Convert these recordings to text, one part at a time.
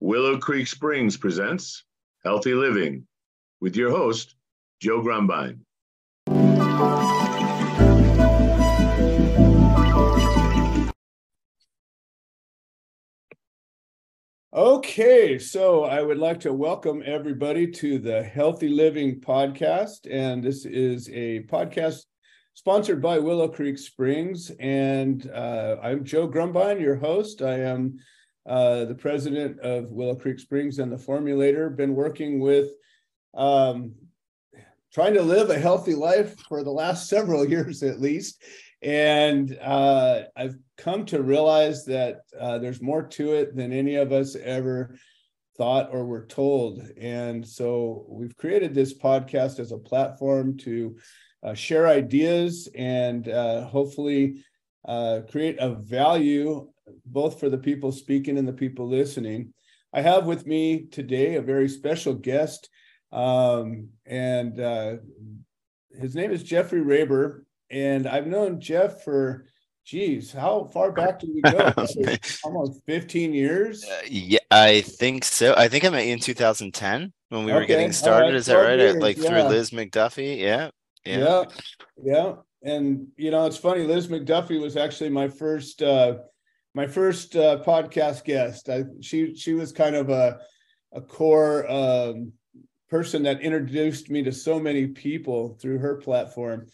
Willow Creek Springs presents Healthy Living with your host, Joe Grumbine. Okay, so I would like to welcome everybody to the Healthy Living podcast. And this is a podcast sponsored by Willow Creek Springs. And uh, I'm Joe Grumbine, your host. I am uh, the president of Willow Creek Springs and the formulator. Been working with um, trying to live a healthy life for the last several years at least. And uh, I've come to realize that uh, there's more to it than any of us ever thought or were told. And so we've created this podcast as a platform to uh, share ideas and uh, hopefully uh, create a value both for the people speaking and the people listening. I have with me today a very special guest, um, and uh, his name is Jeffrey Raber. And I've known Jeff for, geez, how far back do we go? Almost 15 years? Uh, yeah, I think so. I think I met you in 2010 when we okay. were getting started. Right. Is that right? Years, like yeah. through Liz McDuffie? Yeah. Yeah. Yeah. Yeah. And, you know, it's funny, Liz McDuffie was actually my first. Uh, my first uh, podcast guest. I, she she was kind of a a core um, person that introduced me to so many people through her platform.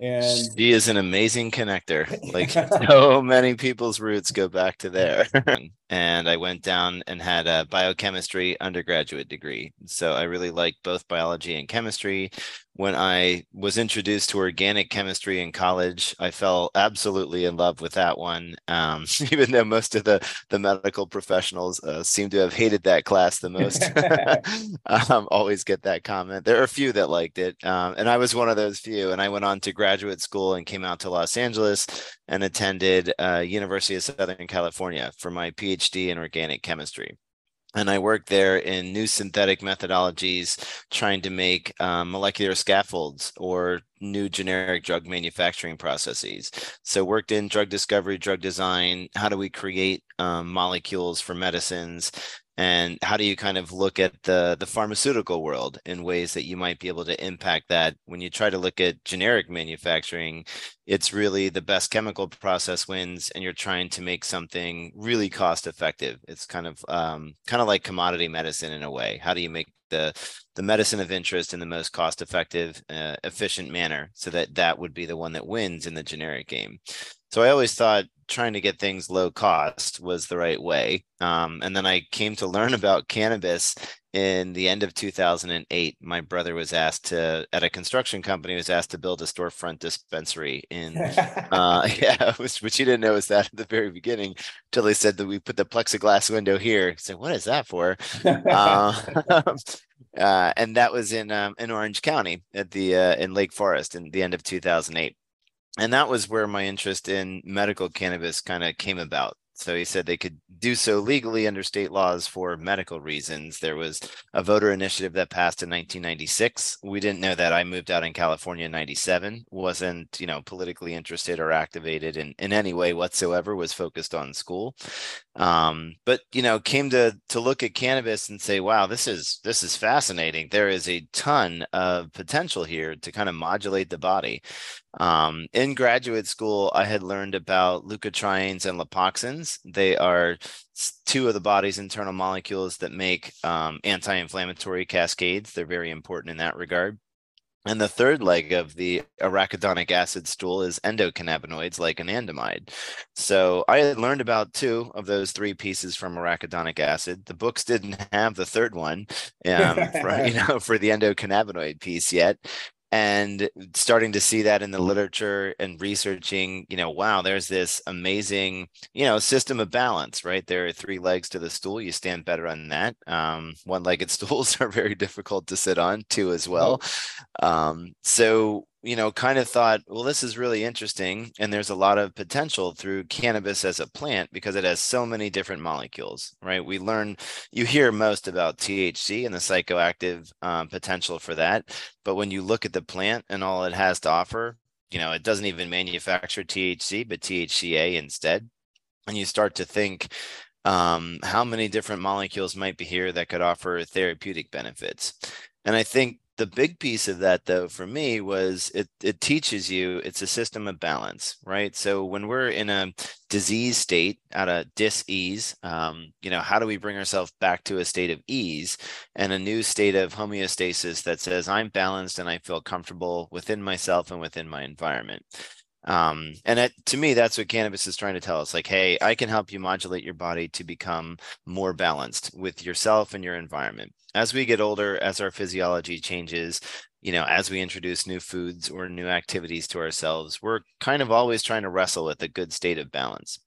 And she is an amazing connector. Like so many people's roots go back to there. and I went down and had a biochemistry undergraduate degree. So I really like both biology and chemistry when I was introduced to organic chemistry in college, I fell absolutely in love with that one. Um, even though most of the the medical professionals uh, seem to have hated that class the most, um, always get that comment. There are a few that liked it, um, and I was one of those few. And I went on to graduate school and came out to Los Angeles and attended uh, University of Southern California for my PhD in organic chemistry and I worked there in new synthetic methodologies, trying to make um, molecular scaffolds or new generic drug manufacturing processes. So worked in drug discovery, drug design. How do we create um, molecules for medicines? And how do you kind of look at the the pharmaceutical world in ways that you might be able to impact that? When you try to look at generic manufacturing it's really the best chemical process wins and you're trying to make something really cost effective. It's kind of um, kind of like commodity medicine in a way. How do you make the the medicine of interest in the most cost effective uh, efficient manner so that that would be the one that wins in the generic game so I always thought trying to get things low cost was the right way. Um, and then I came to learn about cannabis in the end of 2008. My brother was asked to, at a construction company, was asked to build a storefront dispensary in, uh, yeah, which, which he didn't know was that at the very beginning until they said that we put the plexiglass window here. He said, what is that for? uh, uh, and that was in um, in Orange County at the uh, in Lake Forest in the end of 2008 and that was where my interest in medical cannabis kind of came about so he said they could do so legally under state laws for medical reasons. There was a voter initiative that passed in 1996. We didn't know that. I moved out in California in 97, wasn't, you know, politically interested or activated in, in any way whatsoever, was focused on school. Um, but you know, came to to look at cannabis and say, wow, this is this is fascinating. There is a ton of potential here to kind of modulate the body. Um, in graduate school, I had learned about leukotrienes and lipoxins. They are two of the body's internal molecules that make um, anti inflammatory cascades. They're very important in that regard. And the third leg of the arachidonic acid stool is endocannabinoids like anandamide. So I had learned about two of those three pieces from arachidonic acid. The books didn't have the third one, um, for, you know, for the endocannabinoid piece yet and starting to see that in the literature and researching you know wow there's this amazing you know system of balance right? There are three legs to the stool. You stand better on that. Um, one-legged stools are very difficult to sit on too as well. Um, so you know, kind of thought, well, this is really interesting. And there's a lot of potential through cannabis as a plant because it has so many different molecules, right? We learn, you hear most about THC and the psychoactive um, potential for that. But when you look at the plant and all it has to offer, you know, it doesn't even manufacture THC, but THCA instead. And you start to think, um, how many different molecules might be here that could offer therapeutic benefits and i think the big piece of that though for me was it it teaches you it's a system of balance right? So when we're in a disease state at a dis-ease um, you know how do we bring ourselves back to a state of ease and a new state of homeostasis that says i'm balanced and i feel comfortable within myself and within my environment um, and to me that's what cannabis is trying to tell us like hey i can help you modulate your body to become more balanced with yourself and your environment as we get older, as our physiology changes, you know, as we introduce new foods or new activities to ourselves, we're kind of always trying to wrestle with a good state of balance.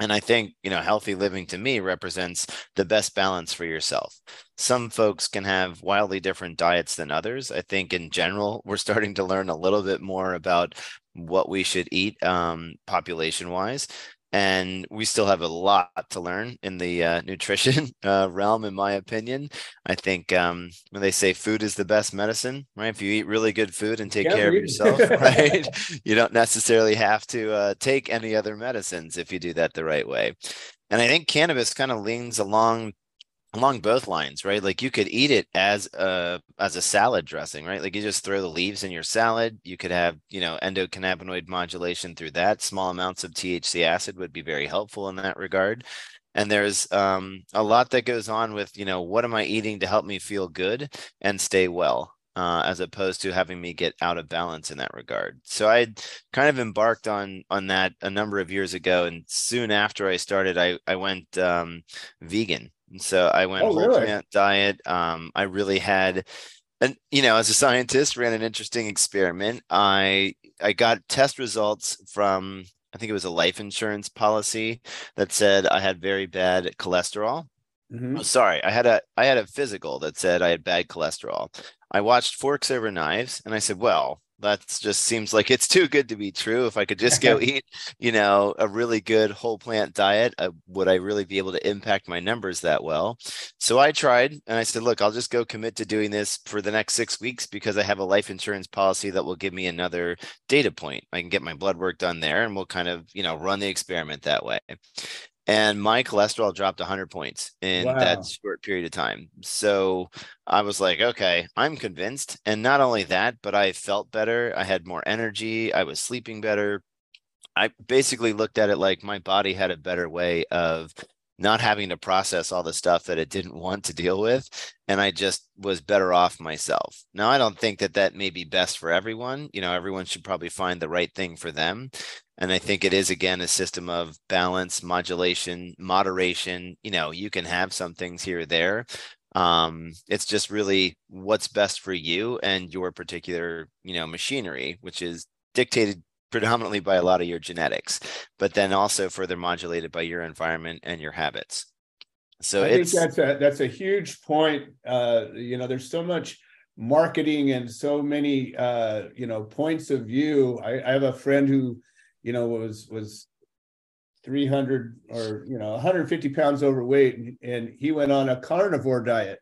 And I think, you know, healthy living to me represents the best balance for yourself. Some folks can have wildly different diets than others. I think in general, we're starting to learn a little bit more about what we should eat um, population wise and we still have a lot to learn in the uh, nutrition uh, realm in my opinion. I think um, when they say food is the best medicine right? If you eat really good food and take yeah, care of yourself right you don't necessarily have to uh, take any other medicines if you do that the right way. And i think cannabis kind of leans along along both lines right? Like you could eat it as a as a salad dressing right? Like you just throw the leaves in your salad. You could have you know endocannabinoid modulation through that. Small amounts of thc acid would be very helpful in that regard. And there's um, a lot that goes on with you know what am i eating to help me feel good and stay well uh, as opposed to having me get out of balance in that regard. So I kind of embarked on on that a number of years ago, and soon after I started, I I went um, vegan so I went oh, whole really? plant diet. Um, I really had, and you know, as a scientist, ran an interesting experiment. I I got test results from I think it was a life insurance policy that said I had very bad cholesterol. Mm-hmm. Oh, sorry, I had a I had a physical that said I had bad cholesterol. I watched Forks Over Knives, and I said, well, that just seems like it's too good to be true. If I could just go eat, you know, a really good whole plant diet, uh, would I really be able to impact my numbers that well? So I tried and I said, look, I'll just go commit to doing this for the next six weeks because I have a life insurance policy that will give me another data point. I can get my blood work done there and we'll kind of, you know, run the experiment that way and my cholesterol dropped 100 points in wow. that short period of time. So I was like, okay, I'm convinced. And not only that, but I felt better. I had more energy. I was sleeping better. I basically looked at it like my body had a better way of not having to process all the stuff that it didn't want to deal with and i just was better off myself now i don't think that that may be best for everyone you know everyone should probably find the right thing for them and i think it is again a system of balance modulation moderation you know you can have some things here or there um, it's just really what's best for you and your particular you know machinery which is dictated predominantly by a lot of your genetics, but then also further modulated by your environment and your habits. So I think that's a that's a huge point. Uh, you know, there's so much marketing and so many uh, you know points of view. I, I have a friend who, you know, was was 300 or you know 150 pounds overweight, and, and he went on a carnivore diet,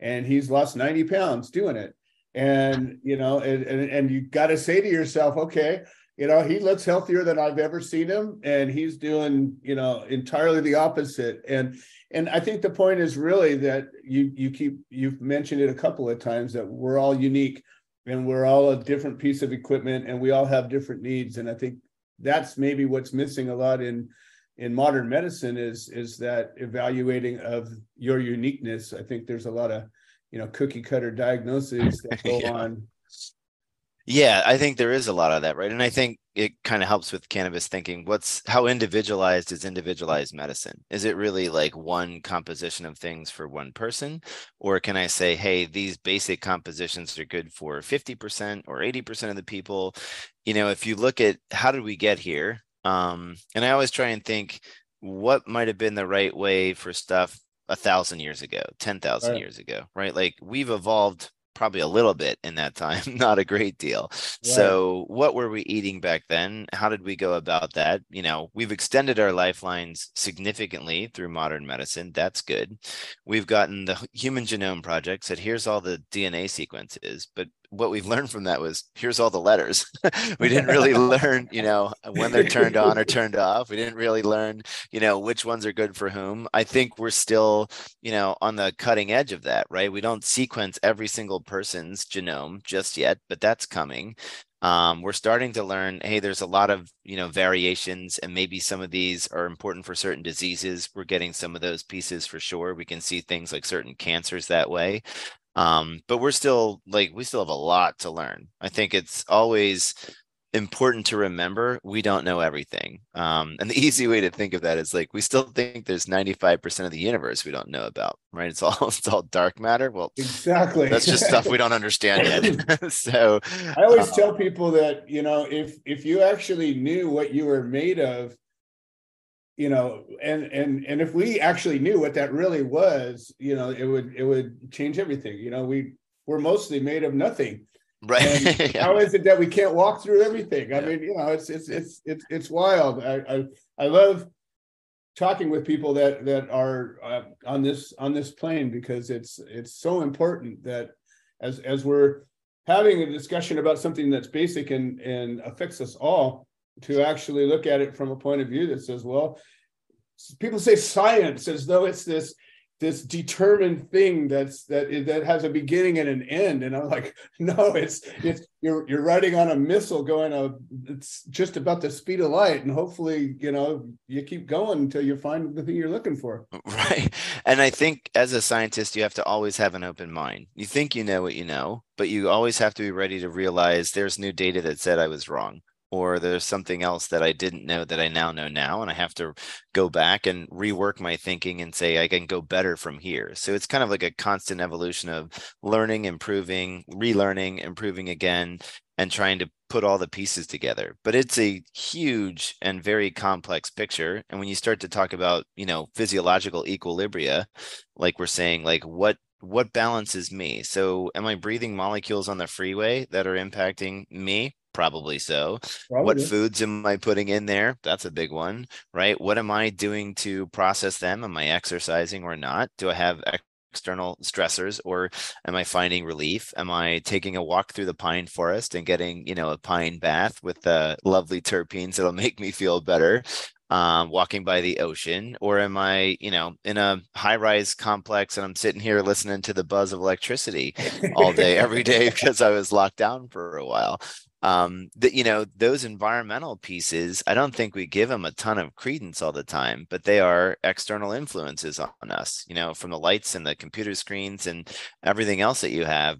and he's lost 90 pounds doing it. And you know, and and, and you got to say to yourself, okay, you know he looks healthier than i've ever seen him and he's doing you know entirely the opposite and and i think the point is really that you you keep you've mentioned it a couple of times that we're all unique and we're all a different piece of equipment and we all have different needs and i think that's maybe what's missing a lot in in modern medicine is is that evaluating of your uniqueness i think there's a lot of you know cookie cutter diagnoses that go yeah. on yeah, I think there is a lot of that, right? And I think it kind of helps with cannabis thinking. What's how individualized is individualized medicine? Is it really like one composition of things for one person? Or can I say, hey, these basic compositions are good for 50% or 80% of the people? You know, if you look at how did we get here? Um, and I always try and think what might have been the right way for stuff a thousand years ago, 10,000 right. years ago, right? Like we've evolved probably a little bit in that time, not a great deal. So, what were we eating back then? How did we go about that? You know, we've extended our lifelines significantly through modern medicine. That's good. We've gotten the Human Genome Project said, here's all the DNA sequences, but what we've learned from that was here's all the letters. we didn't really learn, you know, when they're turned on or turned off. We didn't really learn, you know, which ones are good for whom. I think we're still, you know, on the cutting edge of that, right? We don't sequence every single person's genome just yet, but that's coming um, we're starting to learn hey there's a lot of you know variations and maybe some of these are important for certain diseases we're getting some of those pieces for sure we can see things like certain cancers that way um, but we're still like we still have a lot to learn. I think it's always important to remember we don't know everything. Um, and the easy way to think of that is like we still think there's 95% of the universe we don't know about right? It's all it's all dark matter. Well exactly. that's just stuff we don't understand yet. So i always uh, tell people that you know if if you actually knew what you were made of you know and and and if we actually knew what that really was you know it would it would change everything you know we we're mostly made of nothing Right. yeah. How is it that we can't walk through everything? I yeah. mean, you know, it's it's it's it's it's wild. I I, I love talking with people that that are uh, on this on this plane because it's it's so important that as as we're having a discussion about something that's basic and and affects us all to actually look at it from a point of view that says well people say science as though it's this this determined thing that's that that has a beginning and an end. And i'm like no it's it's you're you're riding on a missile going a it's just about the speed of light. And hopefully you know you keep going until you find the thing you're looking for. Right. And i think as a scientist you have to always have an open mind. You think you know what you know but you always have to be ready to realize there's new data that said i was wrong or there's something else that I didn't know that I now know now, and I have to go back and rework my thinking and say I can go better from here. So it's kind of like a constant evolution of learning, improving, relearning, improving again, and trying to put all the pieces together. But it's a huge and very complex picture. And when you start to talk about, you know, physiological equilibria, like we're saying, like what what balances me? So am I breathing molecules on the freeway that are impacting me? Probably so. Probably. What foods am I putting in there? That's a big one, right? What am I doing to process them? Am I exercising or not? Do I have external stressors or am I finding relief? Am I taking a walk through the pine forest and getting, you know, a pine bath with the lovely terpenes that'll make me feel better? Um, walking by the ocean, or am I, you know, in a high rise complex and I'm sitting here listening to the buzz of electricity all day, every day because I was locked down for a while? Um, that you know those environmental pieces i don't think we give them a ton of credence all the time but they are external influences on us you know from the lights and the computer screens and everything else that you have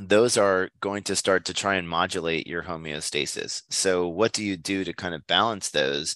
those are going to start to try and modulate your homeostasis. So what do you do to kind of balance those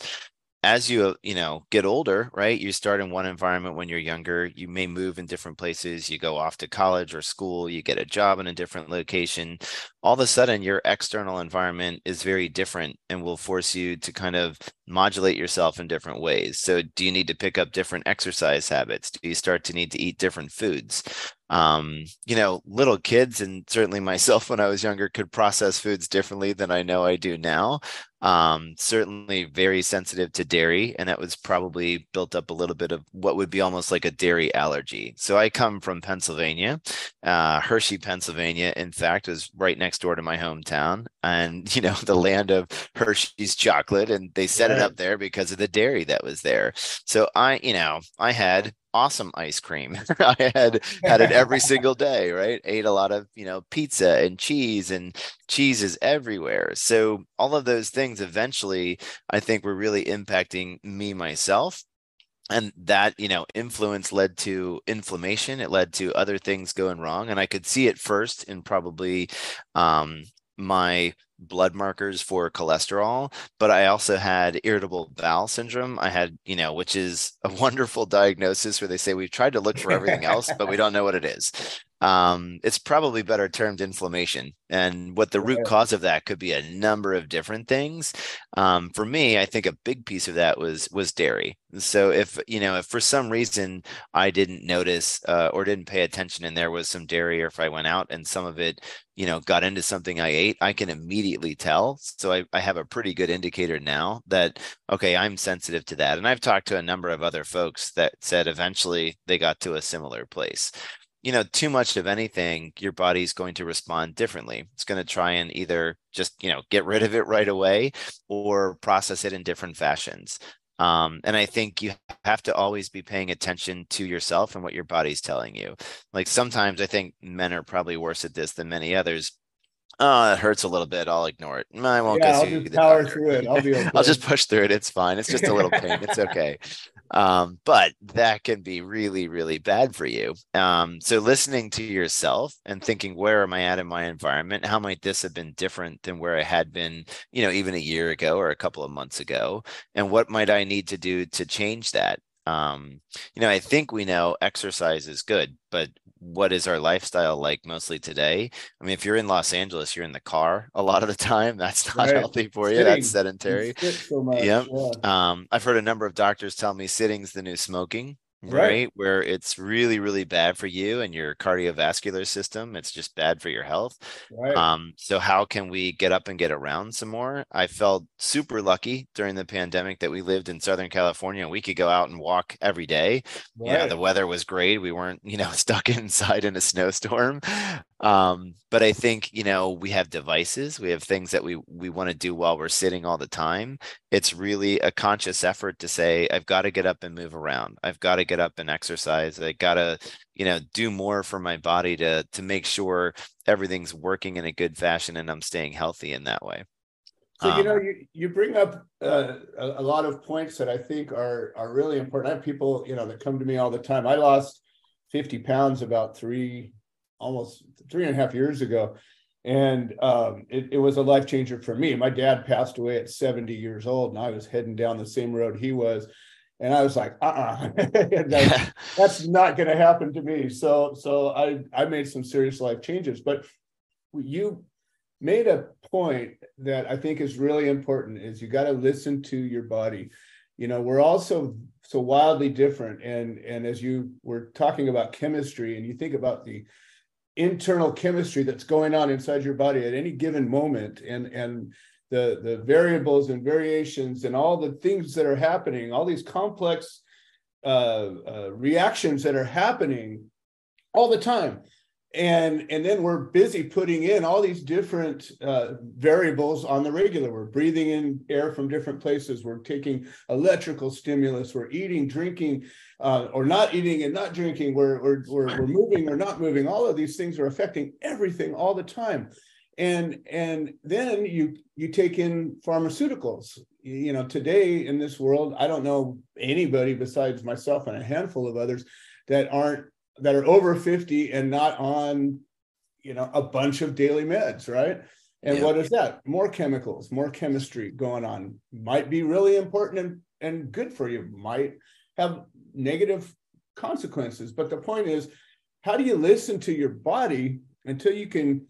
as you uh, you know get older right you start in one environment when you're younger you may move in different places you go off to college or school you get a job in a different location. All of a sudden your external environment is very different and will force you to kind of modulate yourself in different ways. So do you need to pick up different exercise habits? Do you start to need to eat different foods um, you know, little kids and certainly myself when I was younger could process foods differently than I know I do now um, certainly very sensitive to dairy, and that was probably built up a little bit of what would be almost like a dairy allergy. So I come from Pennsylvania, uh, Hershey, Pennsylvania. In fact, was right next door to my hometown, and you know the land of Hershey's chocolate, and they set it up there because of the dairy that was there. So I, you know, I had awesome ice cream. I had had it every single day, right? Ate a lot of, you know, pizza and cheese and cheese is everywhere. So all of those things eventually I think were really impacting me myself and that you know influence led to inflammation it led to other things going wrong and i could see it first in probably um, my blood markers for cholesterol, but I also had irritable bowel syndrome. I had, you know, which is a wonderful diagnosis where they say we've tried to look for everything else, but we don't know what it is um, it's probably better termed inflammation. And what the root cause of that could be a number of different things. Um, for me, I think a big piece of that was was dairy. So if you know, if for some reason I didn't notice uh, or didn't pay attention, and there was some dairy, or if I went out and some of it, you know, got into something I ate, I can immediately tell. So I, I have a pretty good indicator now that okay, I'm sensitive to that. And I've talked to a number of other folks that said eventually they got to a similar place. You know, too much of anything, your body's going to respond differently. It's going to try and either just, you know, get rid of it right away or process it in different fashions. Um, and I think you have to always be paying attention to yourself and what your body's telling you. Like sometimes I think men are probably worse at this than many others oh, it hurts a little bit. I'll ignore it. I won't yeah, go I'll just power through it. I'll be okay. I'll just push through it. It's fine. It's just a little pain. It's okay. Um, but that can be really, really bad for you. Um, so listening to yourself and thinking, where am I at in my environment? How might this have been different than where I had been, you know, even a year ago or a couple of months ago? And what might I need to do to change that? Um, you know, I think we know exercise is good, but what is our lifestyle like mostly today? I mean, if you're in Los Angeles, you're in the car a lot of the time. That's not right. healthy for sitting. you. That's sedentary. So yep. Yeah. Um, I've heard a number of doctors tell me sitting's the new smoking right? right? Where it's really, really bad for you and your cardiovascular system. It's just bad for your health. Right. Um, so how can we get up and get around some more? I felt super lucky during the pandemic that we lived in Southern California and we could go out and walk every day. Right. Yeah, the weather was great. We weren't, you know, stuck inside in a snowstorm. Um, but I think, you know, we have devices, we have things that we we want to do while we're sitting all the time. It's really a conscious effort to say, I've got to get up and move around. I've got to get up and exercise. I got to, you know, do more for my body to to make sure everything's working in a good fashion and I'm staying healthy in that way. So you know, um, you, you bring up uh, a, a, lot of points that I think are are really important. I have people, you know, that come to me all the time. I lost 50 pounds about three, almost three and a half years ago, and um, it, it was a life changer for me. My dad passed away at 70 years old, and I was heading down the same road he was and I was like, uh-uh, that's, that's not going to happen to me. So, so I, I made some serious life changes, but you made a point that I think is really important is you got to listen to your body. You know, we're also so wildly different. And, and as you were talking about chemistry and you think about the internal chemistry that's going on inside your body at any given moment and, and the the variables and variations and all the things that are happening all these complex uh, uh, reactions that are happening all the time and and then we're busy putting in all these different uh, variables on the regular. We're breathing in air from different places. We're taking electrical stimulus. We're eating drinking uh, or not eating and not drinking. We're, we're, we're, we're moving or not moving. All of these things are affecting everything all the time. And and then you you take in pharmaceuticals. You know today in this world i don't know anybody besides myself and a handful of others that aren't that are over 50 and not on you know a bunch of daily meds right? And yeah. what is that? More chemicals more chemistry going on. Might be really important and, and good for you. Might have negative consequences. But the point is how do you listen to your body until you can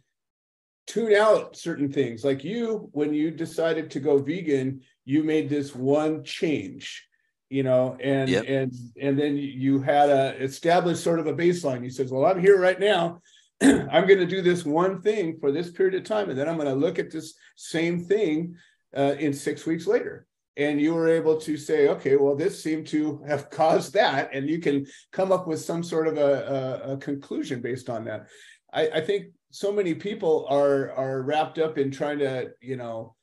tune out certain things. Like you, when you decided to go vegan, you made this one change, you know, and yep. and and then you had a established sort of a baseline. he says "Well, I'm here right now. I'm going to do this one thing for this period of time, and then I'm going to look at this same thing uh, in six weeks later." And you were able to say, okay, well, this seemed to have caused that, and you can come up with some sort of a, a, a conclusion based on that. I, I think so many people are are wrapped up in trying to you know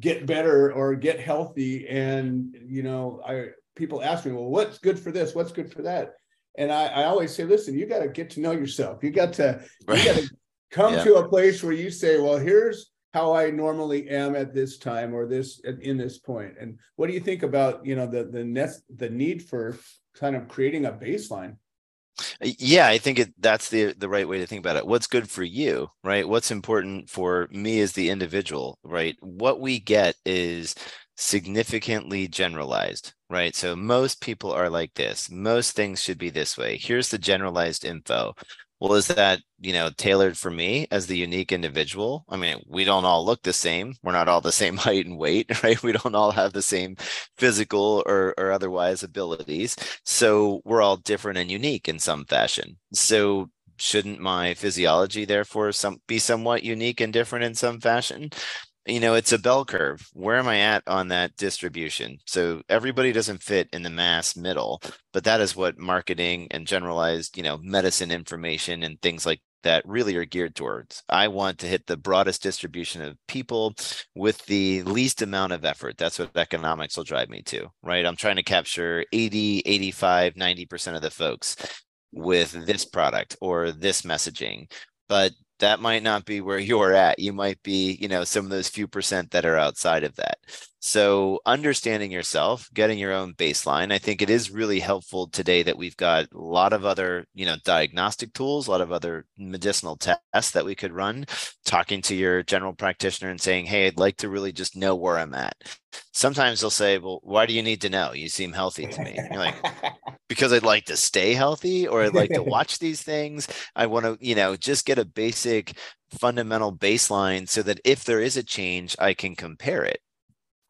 get better or get healthy. And you know i people ask me well what's good for this? What's good for that? And i, I always say listen you got to get to know yourself. You got to right. you got to come yeah. to a place where you say well here's how i normally am at this time or this in this point. And what do you think about you know the the nest the need for kind of creating a baseline yeah i think it, that's the the right way to think about it. What's good for you right? What's important for me as the individual right? What we get is significantly generalized right? So most people are like this. Most things should be this way. Here's the generalized info well is that you know tailored for me as the unique individual? I mean we don't all look the same. We're not all the same height and weight right? We don't all have the same physical or, or otherwise abilities. So we're all different and unique in some fashion. So shouldn't my physiology therefore some be somewhat unique and different in some fashion you know, it's a bell curve. Where am I at on that distribution? So everybody doesn't fit in the mass middle, but that is what marketing and generalized, you know, medicine information and things like that really are geared towards. I want to hit the broadest distribution of people with the least amount of effort. That's what economics will drive me to, right? I'm trying to capture 80, 85, 90% of the folks with this product or this messaging. But that might not be where you're at. You might be, you know, some of those few percent that are outside of that. So understanding yourself, getting your own baseline, I think it is really helpful today that we've got a lot of other, you know, diagnostic tools, a lot of other medicinal tests that we could run, talking to your general practitioner and saying, "Hey, I'd like to really just know where I'm at." Sometimes they'll say, "Well, why do you need to know? You seem healthy to me." You're like, "Because I'd like to stay healthy or I'd like to watch these things. I want to, you know, just get a basic fundamental baseline so that if there is a change, I can compare it."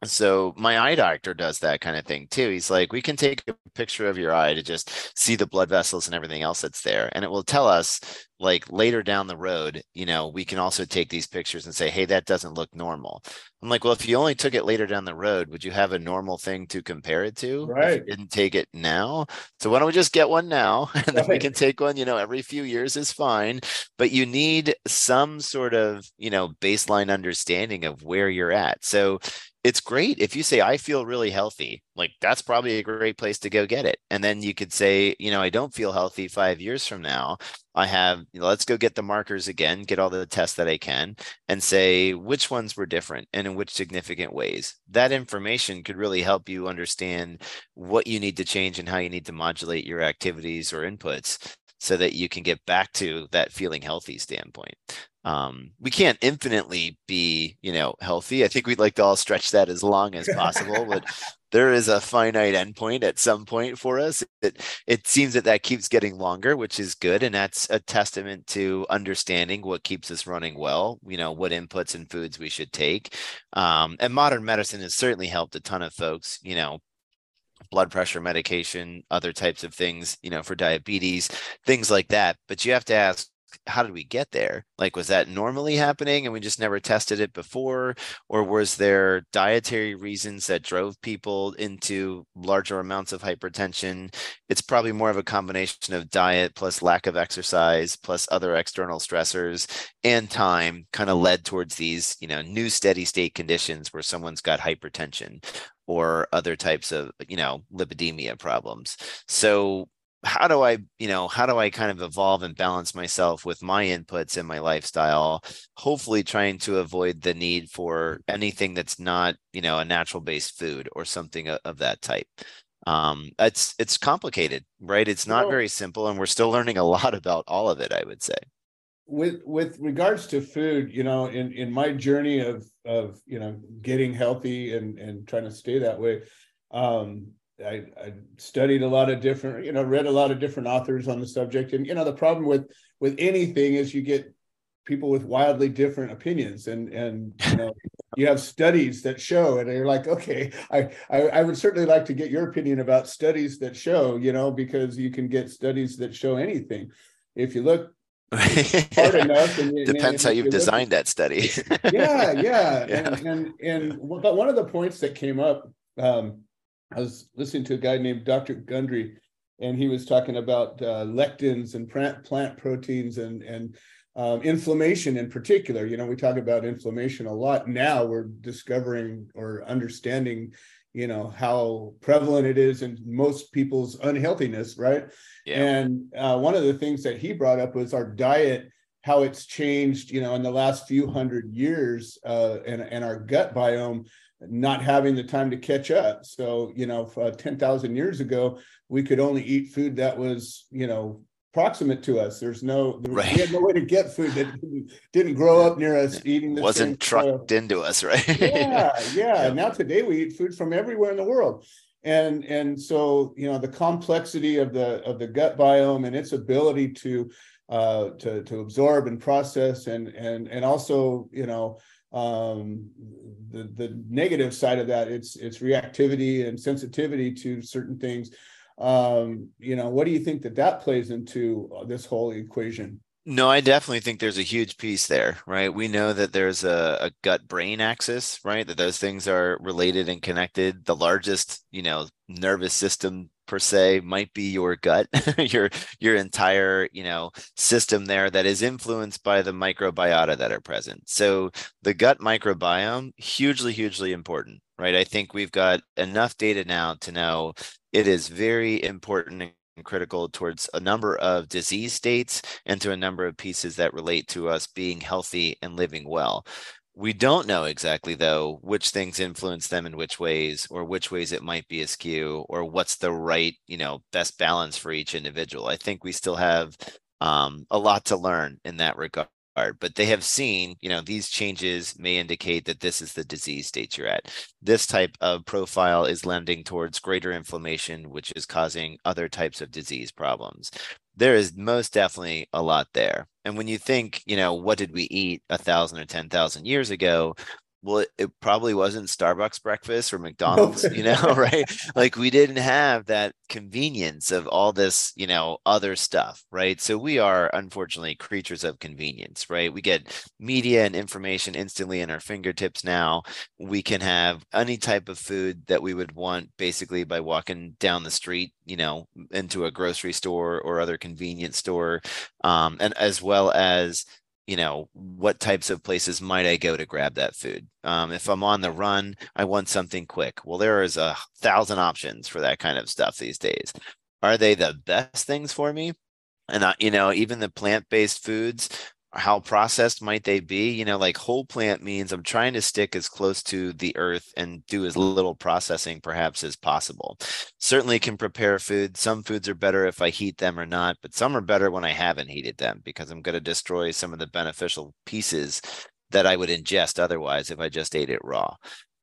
So my eye doctor does that kind of thing too. He's like we can take a picture of your eye to just see the blood vessels and everything else that's there. And it will tell us like later down the road you know we can also take these pictures and say hey that doesn't look normal. I'm like well if you only took it later down the road would you have a normal thing to compare it to right if you didn't take it now? So why don't we just get one now and then right. we can take one you know every few years is fine. But you need some sort of you know baseline understanding of where you're at. So it's great if you say i feel really healthy like that's probably a great place to go get it. And then you could say you know i don't feel healthy five years from now. I have you know, let's go get the markers again get all the tests that i can and say which ones were different and in which significant ways. That information could really help you understand what you need to change and how you need to modulate your activities or inputs so that you can get back to that feeling healthy standpoint um, we can't infinitely be you know healthy. I think we'd like to all stretch that as long as possible but there is a finite endpoint at some point for us. It, it seems that that keeps getting longer which is good and that's a testament to understanding what keeps us running well you know what inputs and foods we should take. Um, and modern medicine has certainly helped a ton of folks you know blood pressure medication other types of things you know for diabetes things like that. But you have to ask how did we get there? Like, was that normally happening and we just never tested it before? Or was there dietary reasons that drove people into larger amounts of hypertension? It's probably more of a combination of diet plus lack of exercise plus other external stressors and time kind of led towards these, you know, new steady state conditions where someone's got hypertension or other types of, you know, lipidemia problems. So how do I, you know, how do I kind of evolve and balance myself with my inputs and my lifestyle, hopefully trying to avoid the need for anything that's not, you know, a natural based food or something of that type. Um, it's it's complicated, right? It's not very simple, and we're still learning a lot about all of it, I would say. With with regards to food, you know, in in my journey of of you know getting healthy and and trying to stay that way, um, I, I, studied a lot of different, you know, read a lot of different authors on the subject. And you know, the problem with with anything is you get people with wildly different opinions, and and you know, you have studies that show, and you're like, okay, I, I I would certainly like to get your opinion about studies that show, you know, because you can get studies that show anything. If you look hard enough. And, Depends and, how you've designed that study. yeah, yeah, yeah. And, and and but one of the points that came up um, I was listening to a guy named Dr. Gundry, and he was talking about uh, lectins and plant, plant proteins and and um, inflammation in particular. You know, we talk about inflammation a lot now. We're discovering or understanding, you know, how prevalent it is in most people's unhealthiness, right? Yeah. And uh, one of the things that he brought up was our diet how it's changed, you know, in the last few hundred years, uh, and and our gut biome not having the time to catch up. So, you know, uh, 10,000 years ago, we could only eat food that was, you know, proximate to us. There's no, there, right. we had no way to get food that didn't, didn't grow up near us eating. The Wasn't trucked into us, right? yeah, yeah. Now today we eat food from everywhere in the world. And, and so, you know, the complexity of the, of the gut biome and its ability to, uh, to, to absorb and process and, and, and also, you know, um, the the negative side of that it's it's reactivity and sensitivity to certain things um, you know what do you think that that plays into this whole equation No, I definitely think there's a huge piece there, right? We know that there's a, a gut brain axis, right? That those things are related and connected. The largest, you know, nervous system per se might be your gut your your entire you know system there that is influenced by the microbiota that are present. So the gut microbiome hugely hugely important right? I think we've got enough data now to know it is very important and critical towards a number of disease states and to a number of pieces that relate to us being healthy and living well we don't know exactly though which things influence them in which ways or which ways it might be askew or what's the right you know best balance for each individual. I think we still have um, a lot to learn in that regard but they have seen you know these changes may indicate that this is the disease state you're at. This type of profile is lending towards greater inflammation which is causing other types of disease problems. There is most definitely a lot there. And when you think, you know, what did we eat a thousand or ten thousand years ago? Well it, it, probably wasn't starbucks breakfast or mcdonald's you know right? Like we didn't have that convenience of all this you know other stuff right? So we are unfortunately creatures of convenience right? We get media and information instantly in our fingertips now. We can have any type of food that we would want basically by walking down the street you know into a grocery store or other convenience store um, and as well as you know what types of places might i go to grab that food? Um, if i'm on the run i want something quick. Well there is a thousand options for that kind of stuff these days. Are they the best things for me? And uh, you know even the plant-based foods how processed might they be? You know like whole plant means i'm trying to stick as close to the earth and do as little processing perhaps as possible. Certainly can prepare food. Some foods are better if i heat them or not but some are better when i haven't heated them because i'm going to destroy some of the beneficial pieces that i would ingest otherwise if i just ate it raw.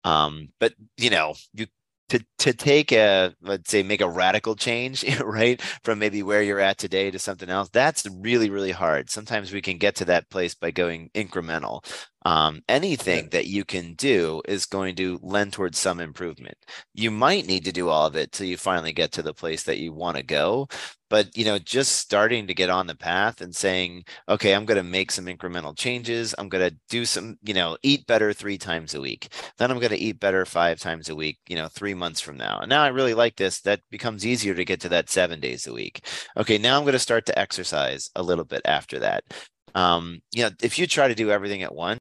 Um, but you know you to to take a let's say make a radical change right from maybe where you're at today to something else that's really really hard. Sometimes we can get to that place by going incremental um, anything that you can do is going to lend towards some improvement. You might need to do all of it till you finally get to the place that you want to go but you know just starting to get on the path and saying okay i'm going to make some incremental changes. I'm going to do some you know eat better three times a week. Then i'm going to eat better five times a week you know three months from now. And now i really like this. That becomes easier to get to that seven days a week. Okay now i'm going to start to exercise a little bit after that. Um, you know if you try to do everything at once